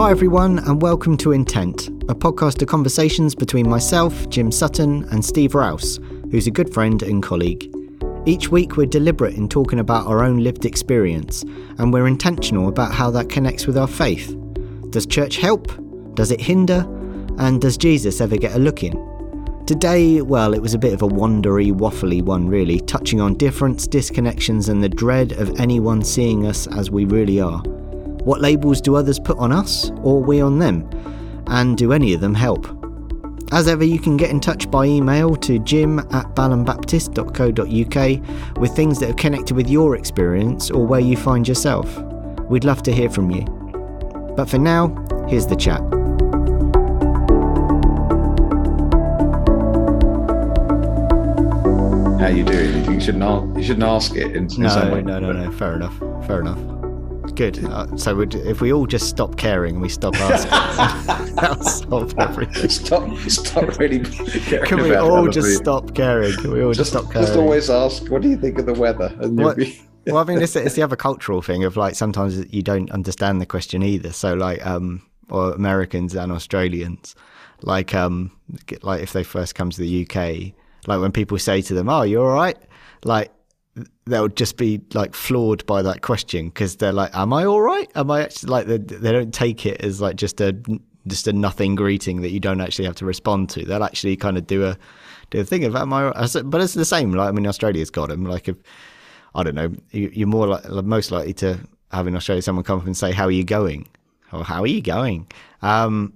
Hi, everyone, and welcome to Intent, a podcast of conversations between myself, Jim Sutton, and Steve Rouse, who's a good friend and colleague. Each week, we're deliberate in talking about our own lived experience, and we're intentional about how that connects with our faith. Does church help? Does it hinder? And does Jesus ever get a look in? Today, well, it was a bit of a wandery, waffly one, really, touching on difference, disconnections, and the dread of anyone seeing us as we really are. What labels do others put on us, or we on them? And do any of them help? As ever, you can get in touch by email to jim at balhambaptist.co.uk with things that have connected with your experience or where you find yourself. We'd love to hear from you. But for now, here's the chat. How you doing? You you shouldn't ask, you shouldn't ask it in, in No, some way. no, no, no. Fair enough. Fair enough. Good. Uh, so we'd, if we all just stop caring and we stop asking, that'll solve everything. Stop! Stop really. caring Can we all just people. stop caring? Can we all just, Just, stop caring? just always ask, "What do you think of the weather?" And What- be. well, I mean, it's, it's the other cultural thing of like sometimes you don't understand the question either. So like, um, or Americans and Australians, like, um, like if they first come to the UK, like when people say to them, "Oh, you're all right," like they'll just be like floored by that question because they're like, "Am I all right? Am I actually like?" They, they don't take it as like just a just a nothing greeting that you don't actually have to respond to. They'll actually kind of do a do a thing of, "Am I?" all right?" I said- But it's the same. Like I mean, Australia's got them. Like if I don't know, you, you're more like most likely to have in Australia someone come up and say, "How are you going?" or "How are you going?" Um,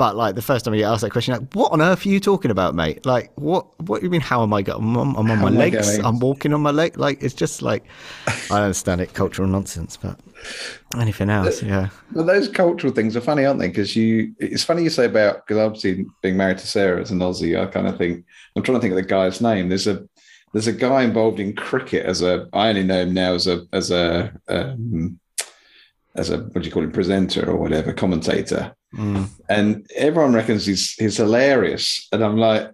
but like the first time you get asked that question, like, what on earth are you talking about, mate? Like, what? What do you mean? How am I going? I'm, on- I'm on my legs. I'm walking on my leg. Like, it's just like I understand it, cultural nonsense. But anything else, yeah. Well, those cultural things are funny, aren't they? Because you, it's funny you say about because obviously being married to Sarah as an Aussie, I kind of think I'm trying to think of the guy's name. There's a there's a guy involved in cricket as a I only know him now as a as a um, as a what do you call him presenter or whatever commentator, Mm. and everyone reckons he's he's hilarious. And I'm like,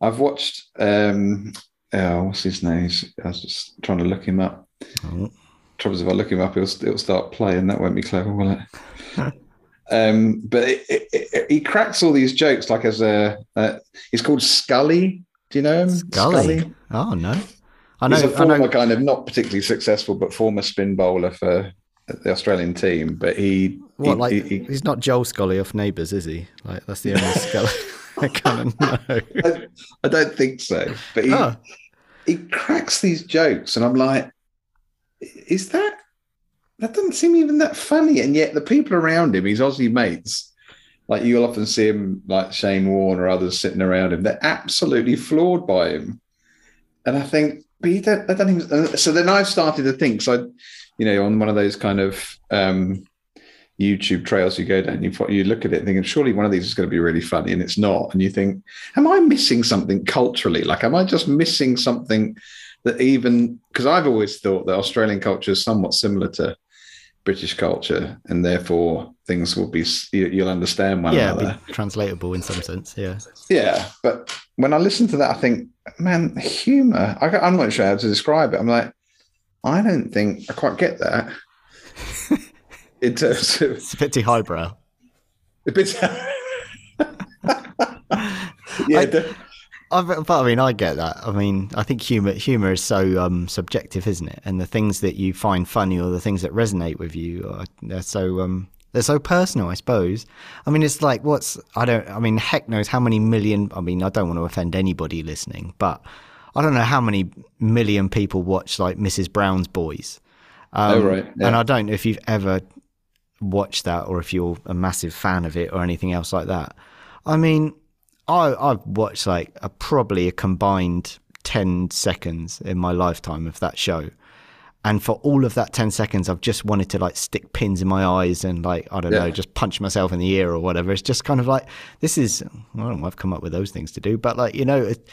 I've watched um, oh, what's his name? He's- I was just trying to look him up. Oh. Trouble is, if I look him up, he'll, he'll start playing. That won't be clever, will it? um, but it, it, it, he cracks all these jokes like as a. Uh, he's called Scully. Do you know him? Scully. Oh no, I know. He's a I former know. kind of not particularly successful, but former spin bowler for the Australian team. But he, What he- like he- he- he's not Joel Scully off Neighbours, is he? Like that's the only Scully I kind of know. I, I don't think so. But he, Oh. he cracks these jokes, and I'm like, is that that doesn't seem even that funny? And yet the people around him, his Aussie mates, like you'll often see him, like Shane Warne or others sitting around him, they're absolutely floored by him. And I think, but you don't, I don't even. So then I've started to think. So, I, you know, on one of those kind of um, YouTube trails you go down, you you look at it thinking, surely one of these is going to be really funny, and it's not. And you think, am I missing something culturally? Like, am I just missing something that even because I've always thought that Australian culture is somewhat similar to British culture, and therefore things will be you, you'll understand one yeah, another. be translatable in some sense. Yeah. Yeah, but when I listen to that, I think, man, humor. I, I'm not sure how to describe it. I'm like, I don't think I quite get that. In terms of It's a bit too highbrow. a bit. yeah, I- the- I, but I mean, I get that. I mean, I think humor humor is so um, subjective, isn't it? And the things that you find funny or the things that resonate with you are they're so um, they're so personal. I suppose. I mean, it's like what's I don't. I mean, heck knows how many million. I mean, I don't want to offend anybody listening, but I don't know how many million people watch like Mrs. Brown's Boys. Um, Oh, right, yeah. And I don't know if you've ever watched that or if you're a massive fan of it or anything else like that. I mean, I, I've watched like a, probably a combined 10 seconds in my lifetime of that show. And for all of that 10 seconds, I've just wanted to like stick pins in my eyes and like, I don't know, just punch myself in the ear or whatever. It's just kind of like, this is, I don't know, I've come up with those things to do, but like, you know, it,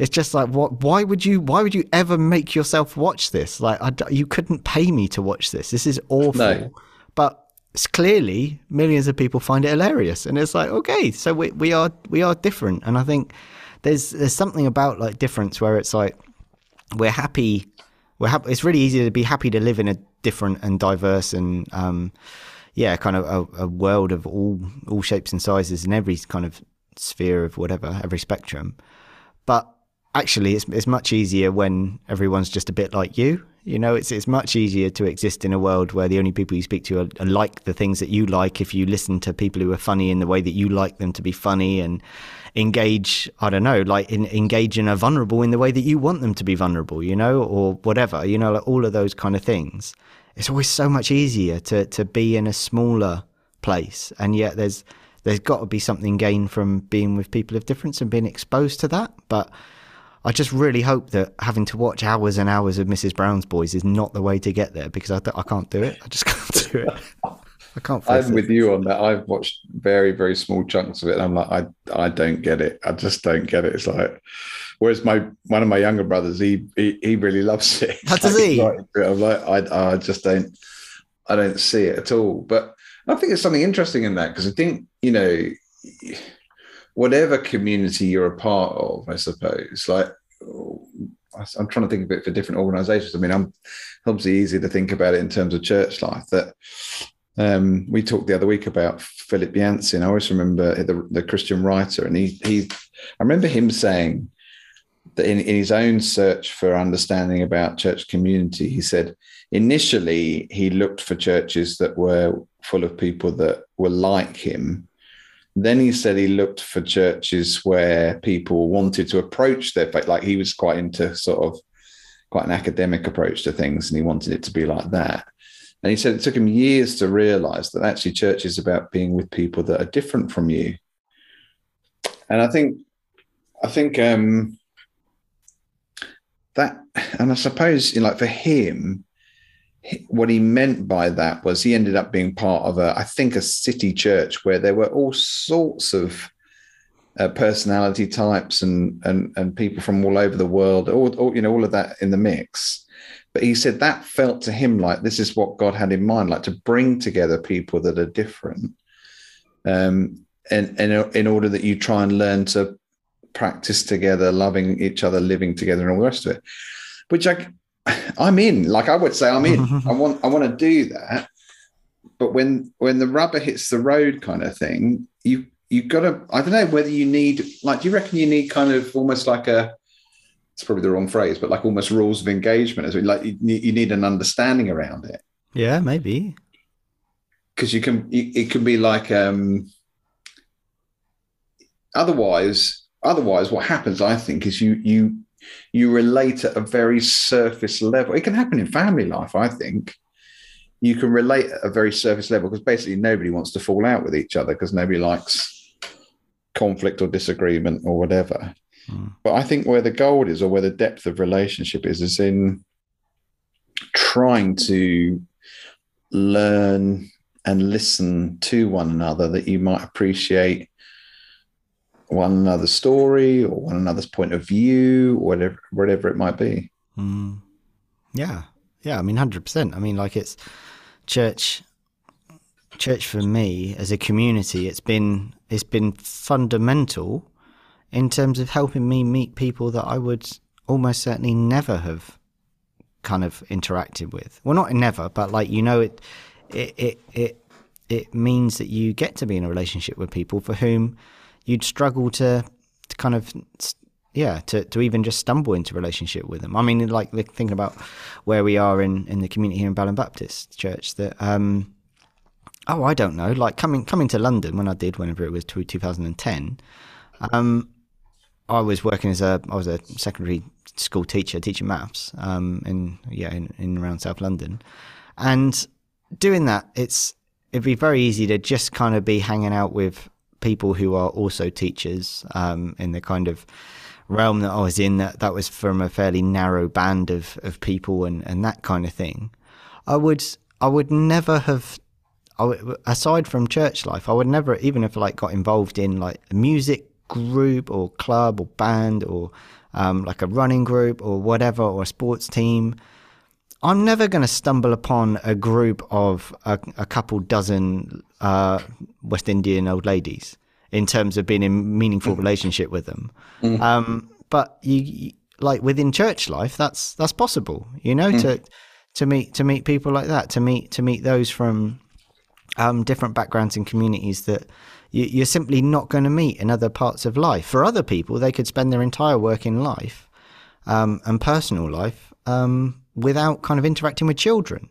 it's just like, what, why would you, why would you ever make yourself watch this? Like, I you couldn't pay me to watch this. This is awful. No. But it's clearly millions of people find it hilarious and it's like okay so we, we are we are different and i think there's there's something about like difference where it's like we're happy we're happy it's really easy to be happy to live in a different and diverse and um yeah, kind of a, a world of all all shapes and sizes in every kind of sphere of whatever, every spectrum. But actually, it's it's much easier when everyone's just a bit like you. You know, it's it's much easier to exist in a world where the only people you speak to are, are like the things that you like. If you listen to people who are funny in the way that you like them to be funny, and engage, I don't know, like in, engage and are vulnerable in the way that you want them to be vulnerable. You know, or whatever. You know, like all of those kind of things. It's always so much easier to to be in a smaller place, and yet there's there's got to be something gained from being with people of difference and being exposed to that, but I just really hope that having to watch hours and hours of Mrs. Brown's Boys is not the way to get there because I, I can't do it. I just can't do it. I can't. I'm it. with you on that. I've watched very, very small chunks of it, and I'm like, I, I don't get it. I just don't get it. It's like, whereas my one of my younger brothers, he, he, he really loves it. How does he? I'm like, I, I just don't, I don't see it at all. But I think there's something interesting in that because I think you know whatever community you're a part of, I suppose, like I'm trying to think of it for different organizations. I mean, I'm obviously easy to think about it in terms of church life that um, we talked the other week about Philip Yancey. I always remember the, the Christian writer, and he, he, I remember him saying that in, in his own search for understanding about church community, he said initially he looked for churches that were full of people that were like him then he said he looked for churches where people wanted to approach their faith. Like he was quite into sort of quite an academic approach to things, and he wanted it to be like that. And he said it took him years to realize that actually church is about being with people that are different from you. And I think, I think um, that, and I suppose, you know, like for him, what he meant by that was he ended up being part of a, I think, a city church where there were all sorts of uh, personality types and and and people from all over the world, all, all you know, all of that in the mix. But he said that felt to him like this is what God had in mind, like to bring together people that are different, um, and and in order that you try and learn to practice together, loving each other, living together, and all the rest of it. Which I I'm in. Like I would say, I'm in. I want I want to do that. But when when the rubber hits the road, kind of thing, you you got to. I don't know whether you need like. Do you reckon you need kind of almost like a? It's probably the wrong phrase, but like almost rules of engagement. As like you, you need an understanding around it. Yeah, maybe. Because you can, it can be like. um Otherwise, otherwise, what happens, I think, is you you you relate at a very surface level. It can happen in family life, I think. You can relate at a very surface level because basically nobody wants to fall out with each other because nobody likes conflict or disagreement or whatever. Mm. But I think where the gold is or where the depth of relationship is, is in trying to learn and listen to one another that you might appreciate one another's story or one another's point of view, whatever whatever it might be. Mm. Yeah, yeah. I mean, hundred percent. I mean, like it's church. Church for me as a community, it's been it's been fundamental in terms of helping me meet people that I would almost certainly never have kind of interacted with. Well, not never, but like you know, it it it it, it means that you get to be in a relationship with people for whom you'd struggle to, to kind of yeah to, to even just stumble into relationship with them. I mean like thinking about where we are in in the community here in Balham Baptist Church that um oh I don't know like coming coming to London when I did whenever it was 2010 um I was working as a I was a secondary school teacher teaching maths um in yeah in, in around South London. And doing that it's it'd be very easy to just kind of be hanging out with people who are also teachers um, in the kind of realm that I was in. That that was from a fairly narrow band of of people and and that kind of thing. I would I would never have. aside from church life, I would never, even if like got involved in like a music group or club or band or um, like a running group or whatever or a sports team. I'm never going to stumble upon a group of a, a couple dozen uh, West Indian old ladies in terms of being in meaningful mm-hmm. relationship with them. Mm. Um, but you, like within church life, that's that's possible. You know, mm. to to meet to meet people like that, to meet to meet those from um, different backgrounds and communities that you, you're simply not going to meet in other parts of life. For other people, they could spend their entire working life um, and personal life um, without kind of interacting with children.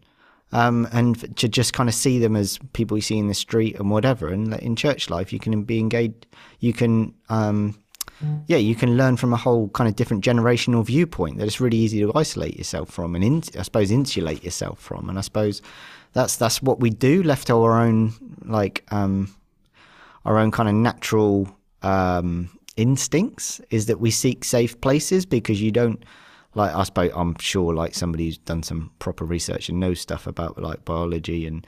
Um, and to just kind of see them as people you see in the street and whatever. And in church life, you can be engaged. You can, um, yeah, you can learn from a whole kind of different generational viewpoint that it's really easy to isolate yourself from, and in, I suppose insulate yourself from. And I suppose that's that's what we do, left to our own like um, our own kind of natural um, instincts. Is that we seek safe places because you don't like I suppose I'm sure like somebody who's done some proper research and knows stuff about like biology and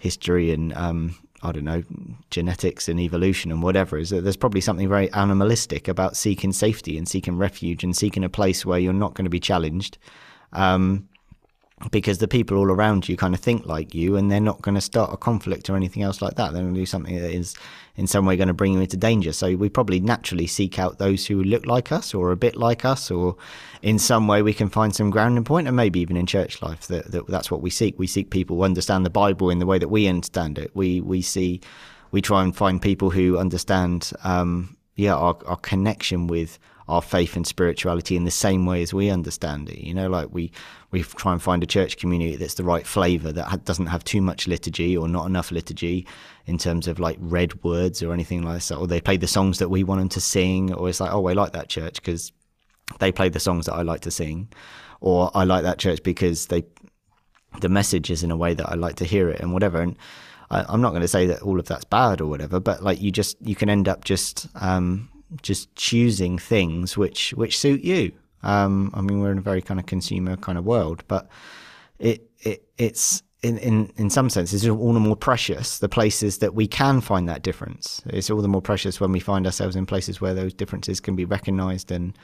history and um, I don't know genetics and evolution and whatever is that there's probably something very animalistic about seeking safety and seeking refuge and seeking a place where you're not going to be challenged. Um, because the people all around you kind of think like you and they're not going to start a conflict or anything else like that. They're going to do something that is in some way going to bring you into danger. So we probably naturally seek out those who look like us or a bit like us or in some way we can find some grounding point and maybe even in church life that, that that's what we seek. We seek people who understand the Bible in the way that we understand it. We, we see, we try and find people who understand, um, yeah, our, our connection with our faith and spirituality in the same way as we understand it. You know, like we we try and find a church community that's the right flavour that doesn't have too much liturgy or not enough liturgy in terms of like red words or anything like that. Or they play the songs that we want them to sing, or it's like, oh, I like that church because they play the songs that I like to sing, or I like that church because they the message is in a way that I like to hear it and whatever. And I, am not going to say that all of that's bad or whatever, but like you just you can end up just um, just choosing things which which suit you. Um, I mean, we're in a very kind of consumer kind of world, but it it it's in, in, in some sense, it's all the more precious the places that we can find that difference. It's all the more precious when we find ourselves in places where those differences can be recognized and,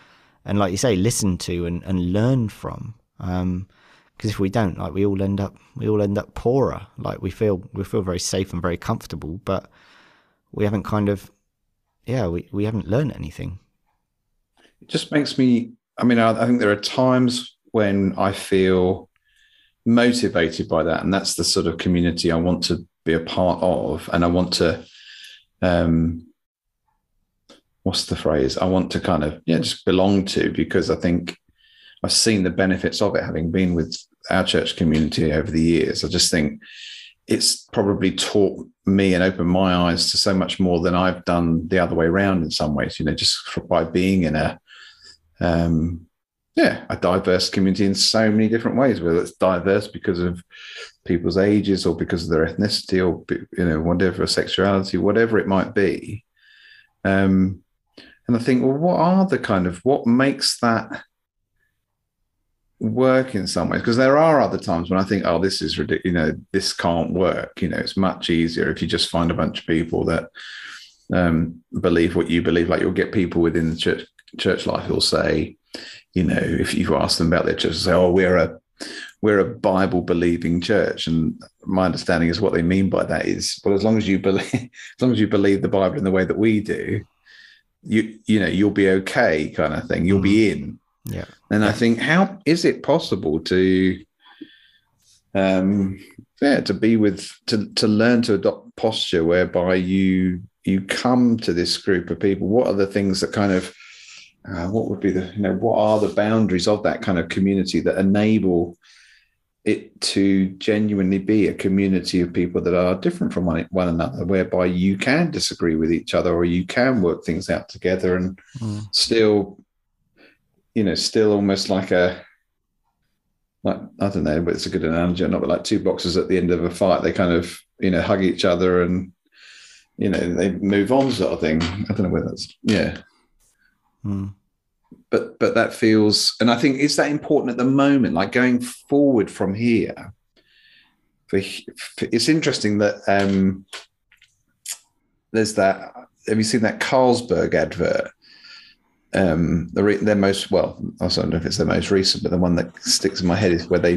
and like you say, listened to and, and learned from. Because um, if we don't, like we all end up, we all end up poorer. Like we feel, we feel very safe and very comfortable, but we haven't kind of yeah, we, we haven't learned anything. It just makes me, I mean, I, I think there are times when I feel motivated by that. And that's the sort of community I want to be a part of. And I want to, um, what's the phrase? I want to kind of, yeah, just belong to because I think I've seen the benefits of it having been with our church community over the years. I just think it's probably taught me and opened my eyes to so much more than I've done the other way around in some ways, you know, just by being in a, um, yeah, a diverse community in so many different ways, whether it's diverse because of people's ages or because of their ethnicity or, you know, whatever sexuality, whatever it might be. Um, and I think, well, what are the kind of, what makes that work in some ways because there are other times when I think, oh, this is ridiculous. You know, this can't work. You know, it's much easier if you just find a bunch of people that um, believe what you believe. Like you'll get people within the church church life who'll say, you know, if you ask them about their church, say, oh, we're a we're a Bible believing church, and my understanding is what they mean by that is, well, as long as you believe, as long as you believe the Bible in the way that we do, you you know, you'll be okay, kind of thing. You'll be mm-hmm. in yeah. And I think, how is it possible to, um, yeah, to be with, to, to learn to adopt posture whereby you, you come to this group of people? What are the things that kind of, uh, what would be the, you know, what are the boundaries of that kind of community that enable it to genuinely be a community of people that are different from one, one another, whereby you can disagree with each other or you can work things out together and mm. still you know, still almost like a like I don't know, but it's a good analogy. Not but like two boxers at the end of a fight, they kind of you know hug each other and you know they move on, sort of thing. I don't know whether that's yeah. Hmm. But but that feels, and I think is that important at the moment, like going forward from here. For, for it's interesting that um, there's that. Have you seen that Carlsberg advert? Um, the re- their most well, I don't know if it's the most recent, but the one that sticks in my head is where they,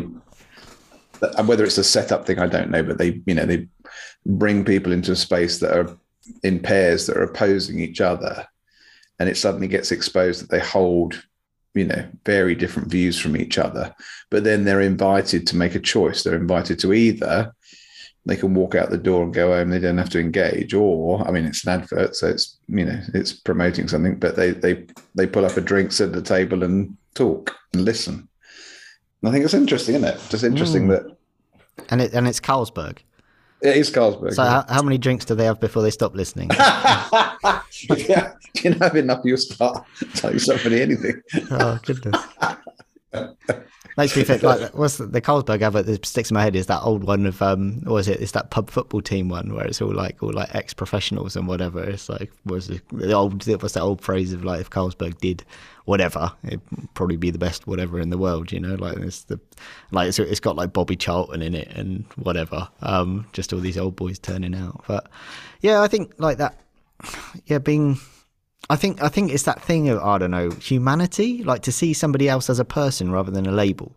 whether it's a setup thing, I don't know, but they, you know, they bring people into a space that are in pairs that are opposing each other, and it suddenly gets exposed that they hold, you know, very different views from each other, but then they're invited to make a choice. They're invited to either they can walk out the door and go home. They don't have to engage. Or, I mean, it's an advert, so it's you know it's promoting something, but they they they pull up a drink, sit at the table, and talk and listen. And I think it's interesting, isn't it? Just interesting Mm. that And it and it's Carlsberg. it is Carlsberg. So how, how many drinks do they have before they stop listening? yeah, you have enough, you'll start telling somebody anything. oh goodness. Makes me think like what's the, the Carlsberg advert that sticks in my head is that old one of um what was it? It's that pub football team one where it's all like all like ex professionals and whatever. It's like was the, the old what's that old phrase of like if Carlsberg did whatever, it'd probably be the best whatever in the world, you know? Like it's the like it's, it's got like Bobby Charlton in it and whatever. Um just all these old boys turning out. But yeah, I think like that yeah, being I think I think it's that thing of I don't know humanity, like to see somebody else as a person rather than a label.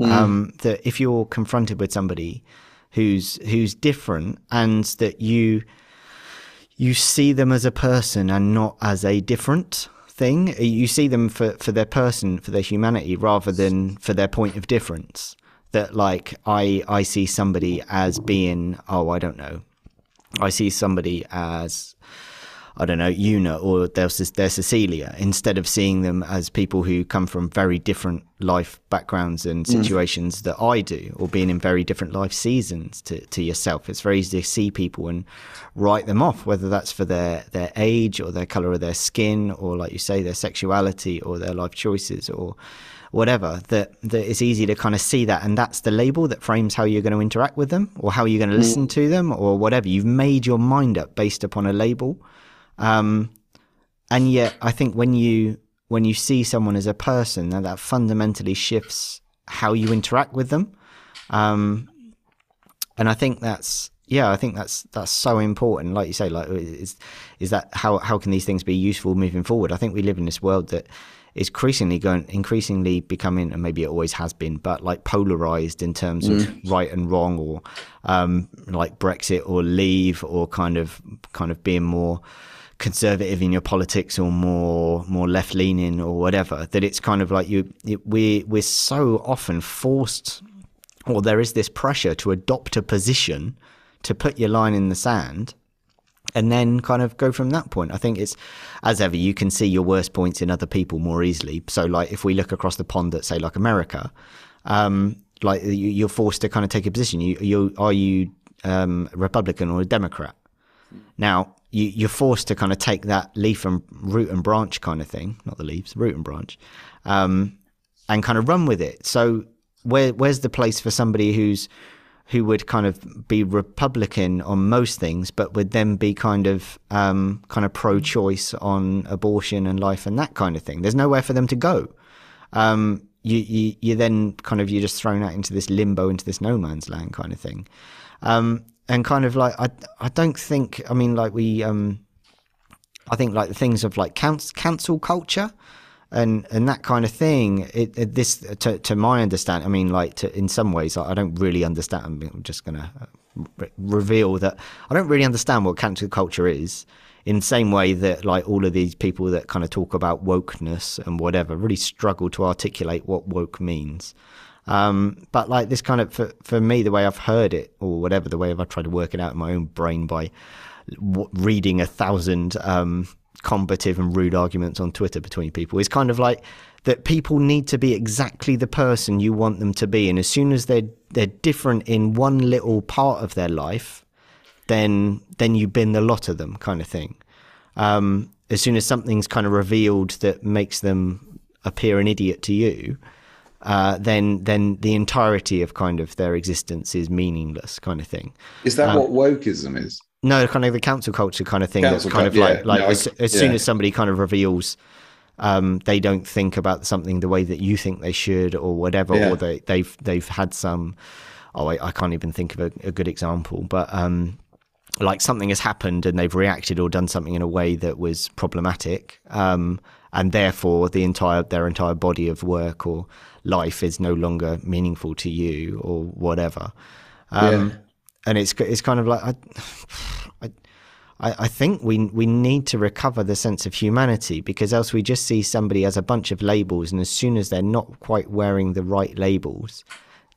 Um, that if you're confronted with somebody who's who's different and that you you see them as a person and not as a different thing, you see them for for their person, for their humanity, rather than for their point of difference. That like I I see somebody as being oh I don't know, I see somebody as I don't know, Una or they're Cecilia, instead of seeing them as people who come from very different life backgrounds and mm. situations that I do, or being in very different life seasons to, to yourself. It's very easy to see people and write them off, whether that's for their, their age or their color of their skin, or like you say, their sexuality or their life choices or whatever that that it's easy to kind of see that. And that's the label that frames how you're going to interact with them or how you're going to mm. listen to them or whatever. You've made your mind up based upon a label um, and yet, I think when you when you see someone as a person, that, that fundamentally shifts how you interact with them. Um, and I think that's yeah, I think that's that's so important. Like you say, like is is that how how can these things be useful moving forward? I think we live in this world that is increasingly going increasingly becoming and maybe it always has been but like polarized in terms of right and wrong or um like brexit or leave or kind of kind of being more conservative in your politics or more more left leaning or whatever that it's kind of like you it, we we're so often forced or there is this pressure to adopt a position to put your line in the sand and then kind of go from that point. I think it's as ever you can see your worst points in other people more easily. So like if we look across the pond at say like America, um, like you, you're forced to kind of take a position. You you are you um, Republican or a Democrat? Now you, you're forced to kind of take that leaf and root and branch kind of thing, not the leaves, root and branch, um, and kind of run with it. So where where's the place for somebody who's who would kind of be Republican on most things, but would then be kind of um, kind of pro-choice on abortion and life and that kind of thing. There's nowhere for them to go. Um, you, you you then kind of you're just thrown out into this limbo, into this no man's land kind of thing, um, and kind of like I I don't think I mean like we um, I think like the things of like cancel cancel culture and and that kind of thing. It, it, this to to my understanding, I mean, like to, in some ways, I, I don't really understand. I'm just gonna re- reveal that I don't really understand what cancel culture is. In the same way that like all of these people that kind of talk about wokeness and whatever really struggle to articulate what woke means. Um, but like this kind of for, for me, the way I've heard it or whatever, the way I've tried to work it out in my own brain by w- reading a thousand um, combative and rude arguments on Twitter between people is kind of like that people need to be exactly the person you want them to be, and as soon as they're they're different in one little part of their life, then then you bin the lot of them, kind of thing. Um, as soon as something's kind of revealed that makes them appear an idiot to you, uh, then then the entirety of kind of their existence is meaningless, kind of thing. Is that what wokeism is? No, kind of the cancel culture kind of thing. Cancel that's kind of like yeah. like No, as, as soon as somebody kind of reveals um, they don't think about something the way that you think they should, or whatever, Yeah. or they, they've they've had some. Oh, I, I can't even think of a, a good example, but um, like something has happened and they've reacted or done something in a way that was problematic, um, and therefore the entire their entire body of work or life is no longer meaningful to you or whatever. Um, Yeah. And it's it's kind of like I, I, I think we we need to recover the sense of humanity because else we just see somebody as a bunch of labels, and as soon as they're not quite wearing the right labels,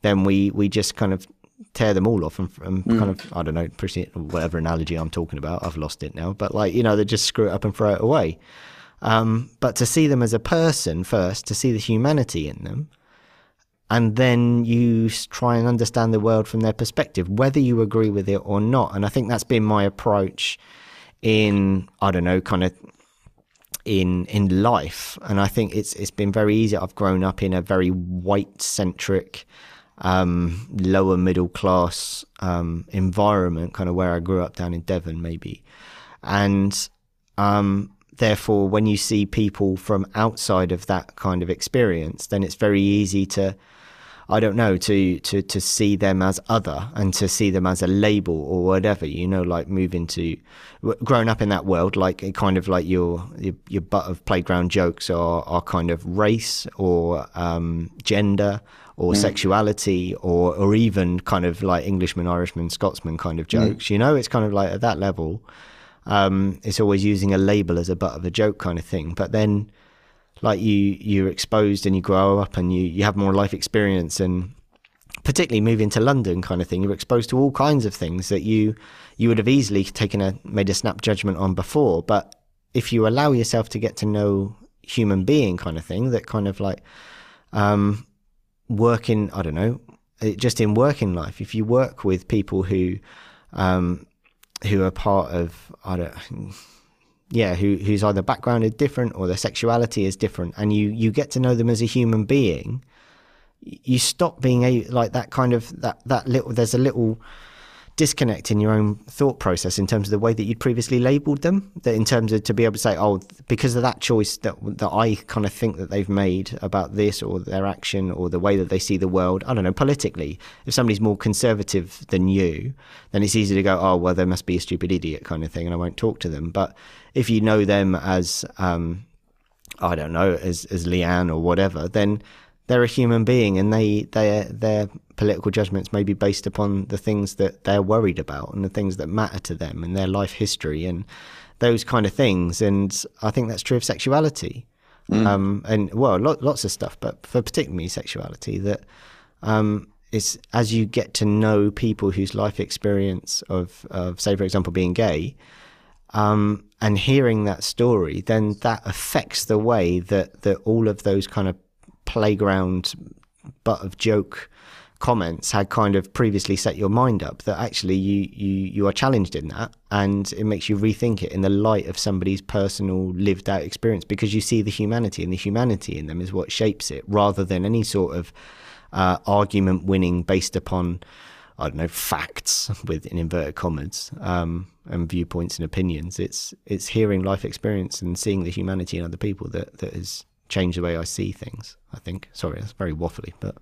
then we we just kind of tear them all off and, and mm. kind of I don't know, whatever analogy I'm talking about. I've lost it now, but like you know, they just screw it up and throw it away. Um, but to see them as a person first, to see the humanity in them, and then you try and understand the world from their perspective, whether you agree with it or not. And I think that's been my approach in I don't know, kind of in in life. And I think it's it's been very easy. I've grown up in a very white centric, um, lower middle class um, environment, kind of where I grew up down in Devon, maybe, and um, therefore, when you see people from outside of that kind of experience, then it's very easy to I don't know to to to see them as other and to see them as a label or whatever you know like moving to growing up in that world like kind of like your your, your butt of playground jokes are are kind of race or um, gender or mm. sexuality or or even kind of like Englishman Irishman Scotsman kind of mm. jokes mm. you know it's kind of like at that level um, it's always using a label as a butt of a joke kind of thing but then like you you're exposed and you grow up and you you have more life experience and particularly moving to London kind of thing you're exposed to all kinds of things that you you would have easily taken a made a snap judgment on before. But if you allow yourself to get to know human being kind of thing that kind of like um working I don't know just in working life if you work with people who um who are part of I don't yeah, who whose either background is different or their sexuality is different, and you you get to know them as a human being, you stop being a like that kind of that that little. There's a little disconnect in your own thought process in terms of the way that you'd previously labeled them that in terms of to be able to say oh because of that choice that that I kind of think that they've made about this or their action or the way that they see the world I don't know politically if somebody's more conservative than you then it's easy to go oh well they must be a stupid idiot kind of thing and I won't talk to them. But if you know them as um, I don't know as as Leanne or whatever then they're a human being and they their their political judgments may be based upon the things that they're worried about and the things that matter to them and their life history and those kind of things and I think that's true of sexuality mm. um, and well lots of stuff but for particularly sexuality that um, is as you get to know people whose life experience of, of say for example being gay um, and hearing that story then that affects the way that that all of those kind of playground butt of joke comments had kind of previously set your mind up that actually you, you you are challenged in that and it makes you rethink it in the light of somebody's personal lived out experience because you see the humanity and the humanity in them is what shapes it rather than any sort of uh, argument winning based upon I don't know facts with in inverted commas um, and viewpoints and opinions. It's it's hearing life experience and seeing the humanity in other people that that has change the way I see things. I think. Sorry, that's very waffly, but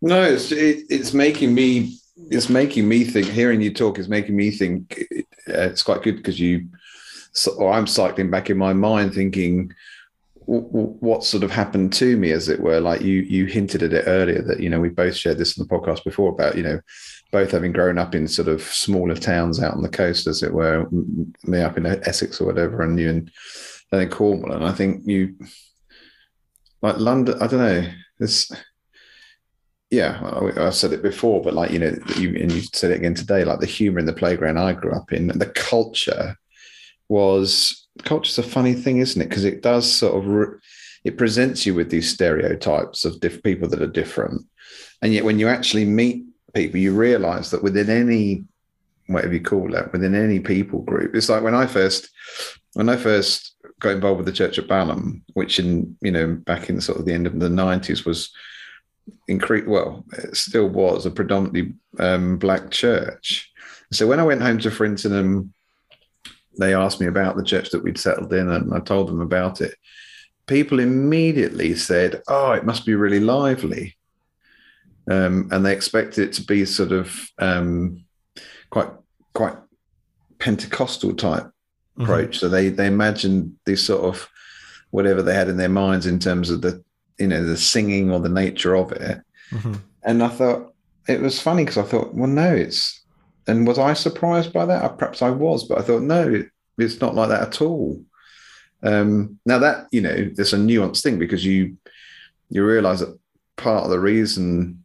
no, it's it, it's making me it's making me think. Hearing you talk is making me think. Uh, it's quite good because you, or I'm cycling back in my mind thinking. What sort of happened to me, as it were? Like you, you hinted at it earlier that you know we both shared this in the podcast before about you know both having grown up in sort of smaller towns out on the coast, as it were, me up in Essex or whatever, and you in, and Cornwall. And I think you like London. I don't know. This, yeah, I, have said it before, but like you know, you and you said it again today. Like the humor in the playground I grew up in, the culture was culture's a funny thing, isn't it? Because it does sort of re- it presents you with these stereotypes of diff- people that are different, and yet when you actually meet people, you realise that within any whatever you call that, within any people group, it's like when I first when I first got involved with the church at Balham, which in you know back in sort of the end of the nineties was increased. Well, it still was a predominantly um, black church. So when I went home to Frintonham, they asked me about the church that we'd settled in, and I told them about it. People immediately said, "Oh, it must be really lively," um, and they expected it to be sort of um, quite quite Pentecostal type. Approach. Mm-hmm. So they they imagined this sort of whatever they had in their minds in terms of the you know the singing or the nature of it. Mm-hmm. And I thought it was funny because I thought, well, no, it's and was I surprised by that? Perhaps I was, but I thought no, it, it's not like that at all. Um, now that you know, there's a nuanced thing because you you realise that part of the reason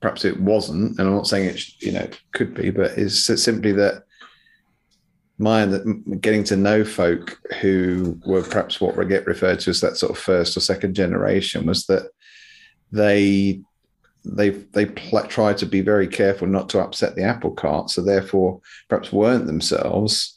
perhaps it wasn't, and I'm not saying it, you know, could be, but it's simply that my getting to know folk who were perhaps what we get referred to as that sort of first or second generation was that they they they pl- tried to be very careful not to upset the apple cart, so therefore perhaps weren't themselves.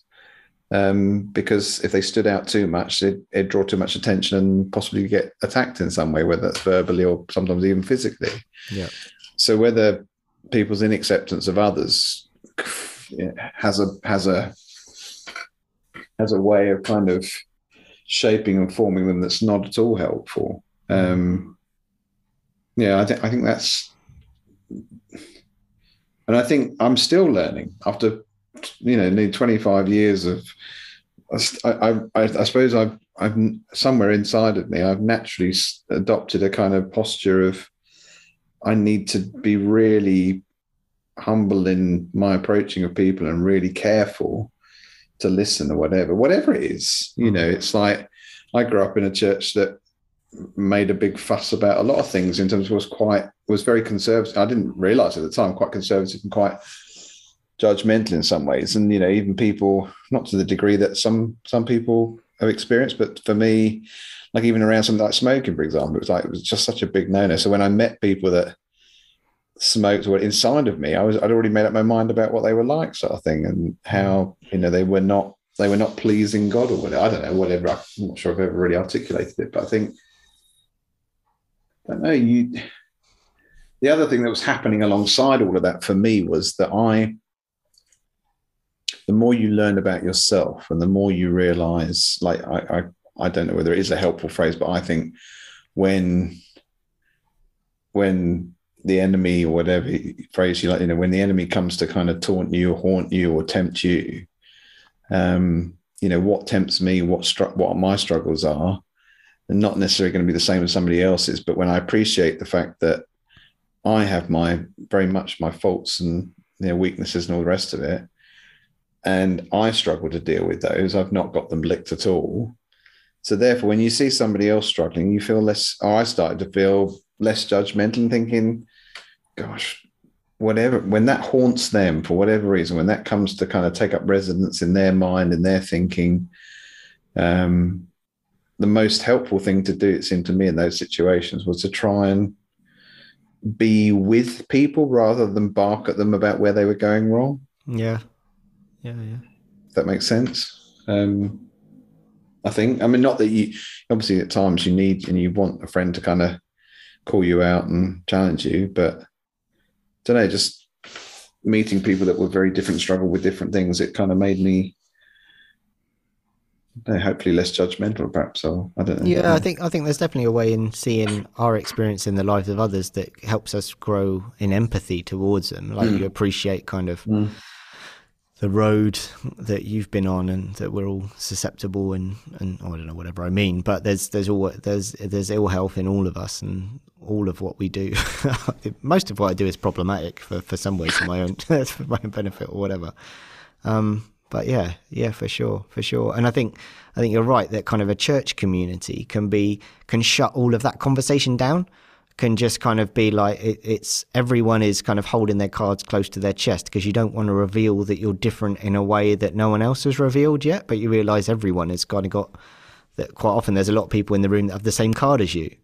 Um, because if they stood out too much, it, would draw too much attention and possibly get attacked in some way, whether that's verbally or sometimes even physically. Yeah. So whether people's inacceptance of others has a has a has a way of kind of shaping and forming them that's not at all helpful. Um, yeah, I think I think that's, and I think I'm still learning after, you know, nearly 25 years of. I, I, I suppose I've, I've somewhere inside of me, I've naturally adopted a kind of posture of, I need to be really humble in my approaching of people and really careful to listen or whatever, whatever it is. You hmm. know, it's like I grew up in a church that made a big fuss about a lot of things in terms of was quite was very conservative. I didn't realize at the time quite conservative and quite judgmental in some ways. And you know, even people not to the degree that some some people have experienced, but for me, like even around something like smoking, for example, it was like it was just such a big no-no. So when I met people that smoked or inside of me, I was I'd already made up my mind about what they were like, sort of thing, and how you know they were not they were not pleasing God or whatever. I don't know, whatever. I'm not sure I've ever really articulated it, but I think I don't know. You. The other thing that was happening alongside all of that for me was that I. The more you learn about yourself, and the more you realize, like I, I, I don't know whether it is a helpful phrase, but I think when, when the enemy whatever phrase you like, you know, when the enemy comes to kind of taunt you or haunt you or tempt you, um, you know, what tempts me, what struck, what my struggles are, and not necessarily going to be the same as somebody else's. But when I appreciate the fact that I have my very much my faults and you know, weaknesses and all the rest of it, and I struggle to deal with those, I've not got them licked at all. So therefore, when you see somebody else struggling, you feel less. I started to feel less judgmental and thinking, "Gosh, whatever." When that haunts them for whatever reason, when that comes to kind of take up residence in their mind and their thinking, um, the most helpful thing to do, it seemed to me, in those situations was to try and be with people rather than bark at them about where they were going wrong. Yeah. Yeah. Yeah. If that makes sense. Um, I think, I mean, not that you, obviously, at times you need and you want a friend to kind of call you out and challenge you, but don't know, just meeting people that were very different, struggle with different things, it kind of made me hopefully less judgmental perhaps so i don't know yeah i think i think there's definitely a way in seeing our experience in the lives of others that helps us grow in empathy towards them like mm. you appreciate kind of mm. The road that you've been on and that we're all susceptible and and oh, i don't know whatever i mean but there's there's all there's there's ill health in all of us and all of what we do. Most of what i do is problematic for for some ways for my own for my own benefit or whatever. Um but yeah, yeah, for sure, for sure. And I think I think you're right that kind of a church community can be can shut all of that conversation down, can just kind of be like it, it's everyone is kind of holding their cards close to their chest because you don't want to reveal that you're different in a way that no one else has revealed yet, but you realize everyone has kind of got that. Quite often, there's a lot of people in the room that have the same card as you,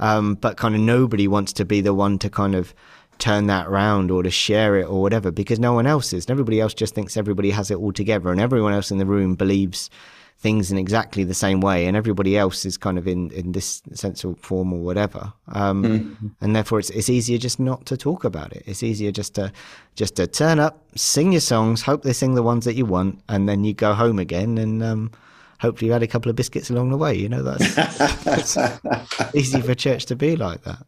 um, but kind of nobody wants to be the one to kind of turn that around or to share it or whatever because no one else is. And everybody else just thinks everybody has it all together and everyone else in the room believes things in exactly the same way and everybody else is kind of in, in this sense of form or whatever. Um, mm-hmm. And therefore it's, it's easier just not to talk about it. It's easier just to, just to turn up, sing your songs, hope they sing the ones that you want and then you go home again and, um, hopefully you had a couple of biscuits along the way. You know, that's, that's easy for church to be like that.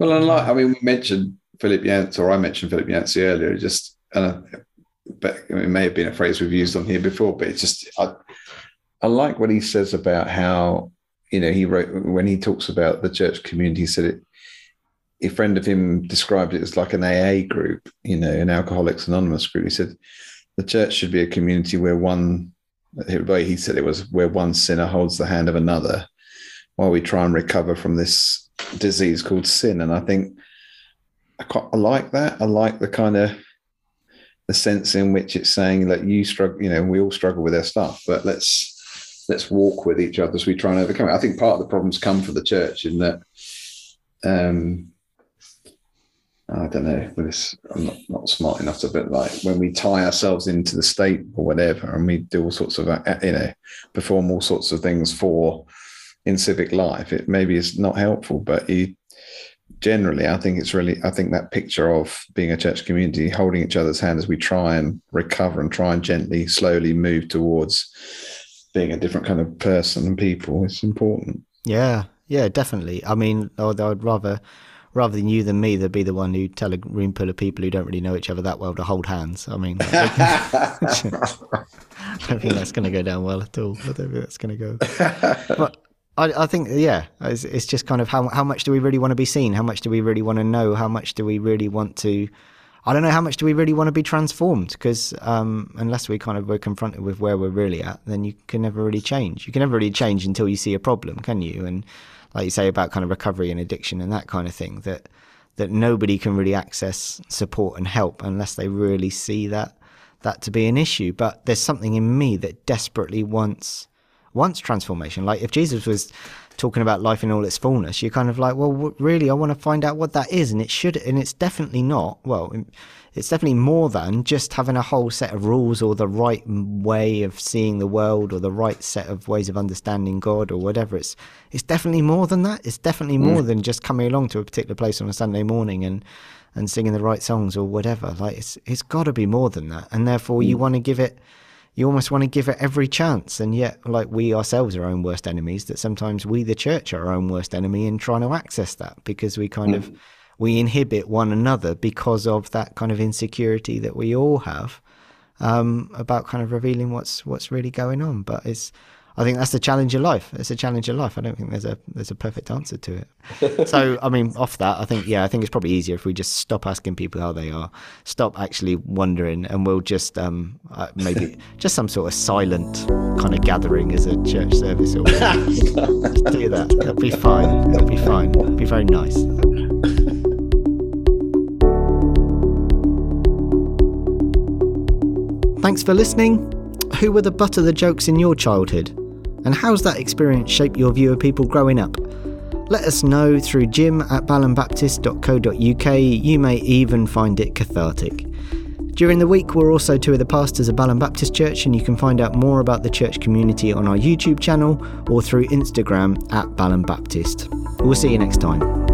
Well, unlike, I mean, we mentioned Philip Yancey, or I mentioned Philip Yancey earlier, just, uh, but it may have been a phrase we've used on here before, but it's just, I, I like what he says about how, you know, he wrote, when he talks about the church community, he said it, a friend of him described it as like an AA group, you know, an Alcoholics Anonymous group. He said the church should be a community where one, the way he said it was where one sinner holds the hand of another while we try and recover from this disease called sin. And I think I, quite, I like that. I like the kind of the sense in which it's saying that you struggle. You know, we all struggle with our stuff, but let's let's walk with each other as we try and overcome it. I think part of the problems come from the church in that. Um, I don't know. This I'm not, not smart enough to, but like when we tie ourselves into the state or whatever, and we do all sorts of uh, you know perform all sorts of things for in civic life, it maybe is not helpful. But you generally, I think it's really, I think that picture of being a church community, holding each other's hand as we try and recover and try and gently, slowly move towards being a different kind of person and people is important. Yeah, yeah, definitely. I mean, although I'd rather rather than you than me, they'd be the one who tell a room full of people who don't really know each other that well to hold hands. I mean, I don't think that's going to go down well at all. I don't think that's going to go. But I, I think, yeah, it's, it's, just kind of how how much do we really want to be seen? How much do we really want to know? How much do we really want to? I don't know how much do we really want to be transformed because um, unless we kind of were confronted with where we're really at, then you can never really change. You can never really change until you see a problem, can you? And like you say about kind of recovery and addiction and that kind of thing, that that nobody can really access support and help unless they really see that that to be an issue. But there's something in me that desperately wants wants transformation. Like if Jesus was talking about life in all its fullness, you're kind of like, well, really, I want to find out what that is, and it should, and it's definitely not. Well, it's definitely more than just having a whole set of rules or the right way of seeing the world or the right set of ways of understanding God or whatever. It's it's definitely more than that. It's definitely more mm. than just coming along to a particular place on a Sunday morning and and singing the right songs or whatever. Like it's it's got to be more than that, and therefore mm. you want to give it you almost want to give it every chance. And yet, like we ourselves are our own worst enemies, that sometimes we, the church, are our own worst enemy in trying to access that because we kind mm. of we inhibit one another because of that kind of insecurity that we all have um, about kind of revealing what's what's really going on. But it's I think that's the challenge of life. It's a challenge of life. I don't think there's a there's a perfect answer to it. so I mean, off that, I think yeah, I think it's probably easier if we just stop asking people how they are, stop actually wondering, and we'll just um, uh, maybe just some sort of silent kind of gathering as a church service or do that. It'll be fine. It'll be fine. It'll be very nice. Thanks for listening. Who were the butt of the jokes in your childhood? And how's that experience shaped your view of people growing up? Let us know through jim at balhambaptist.co.uk. You may even find it cathartic. During the week, we're also two of the pastors of Balham Baptist Church, and you can find out more about the church community on our YouTube channel or through Instagram at Balham Baptist. We'll see you next time.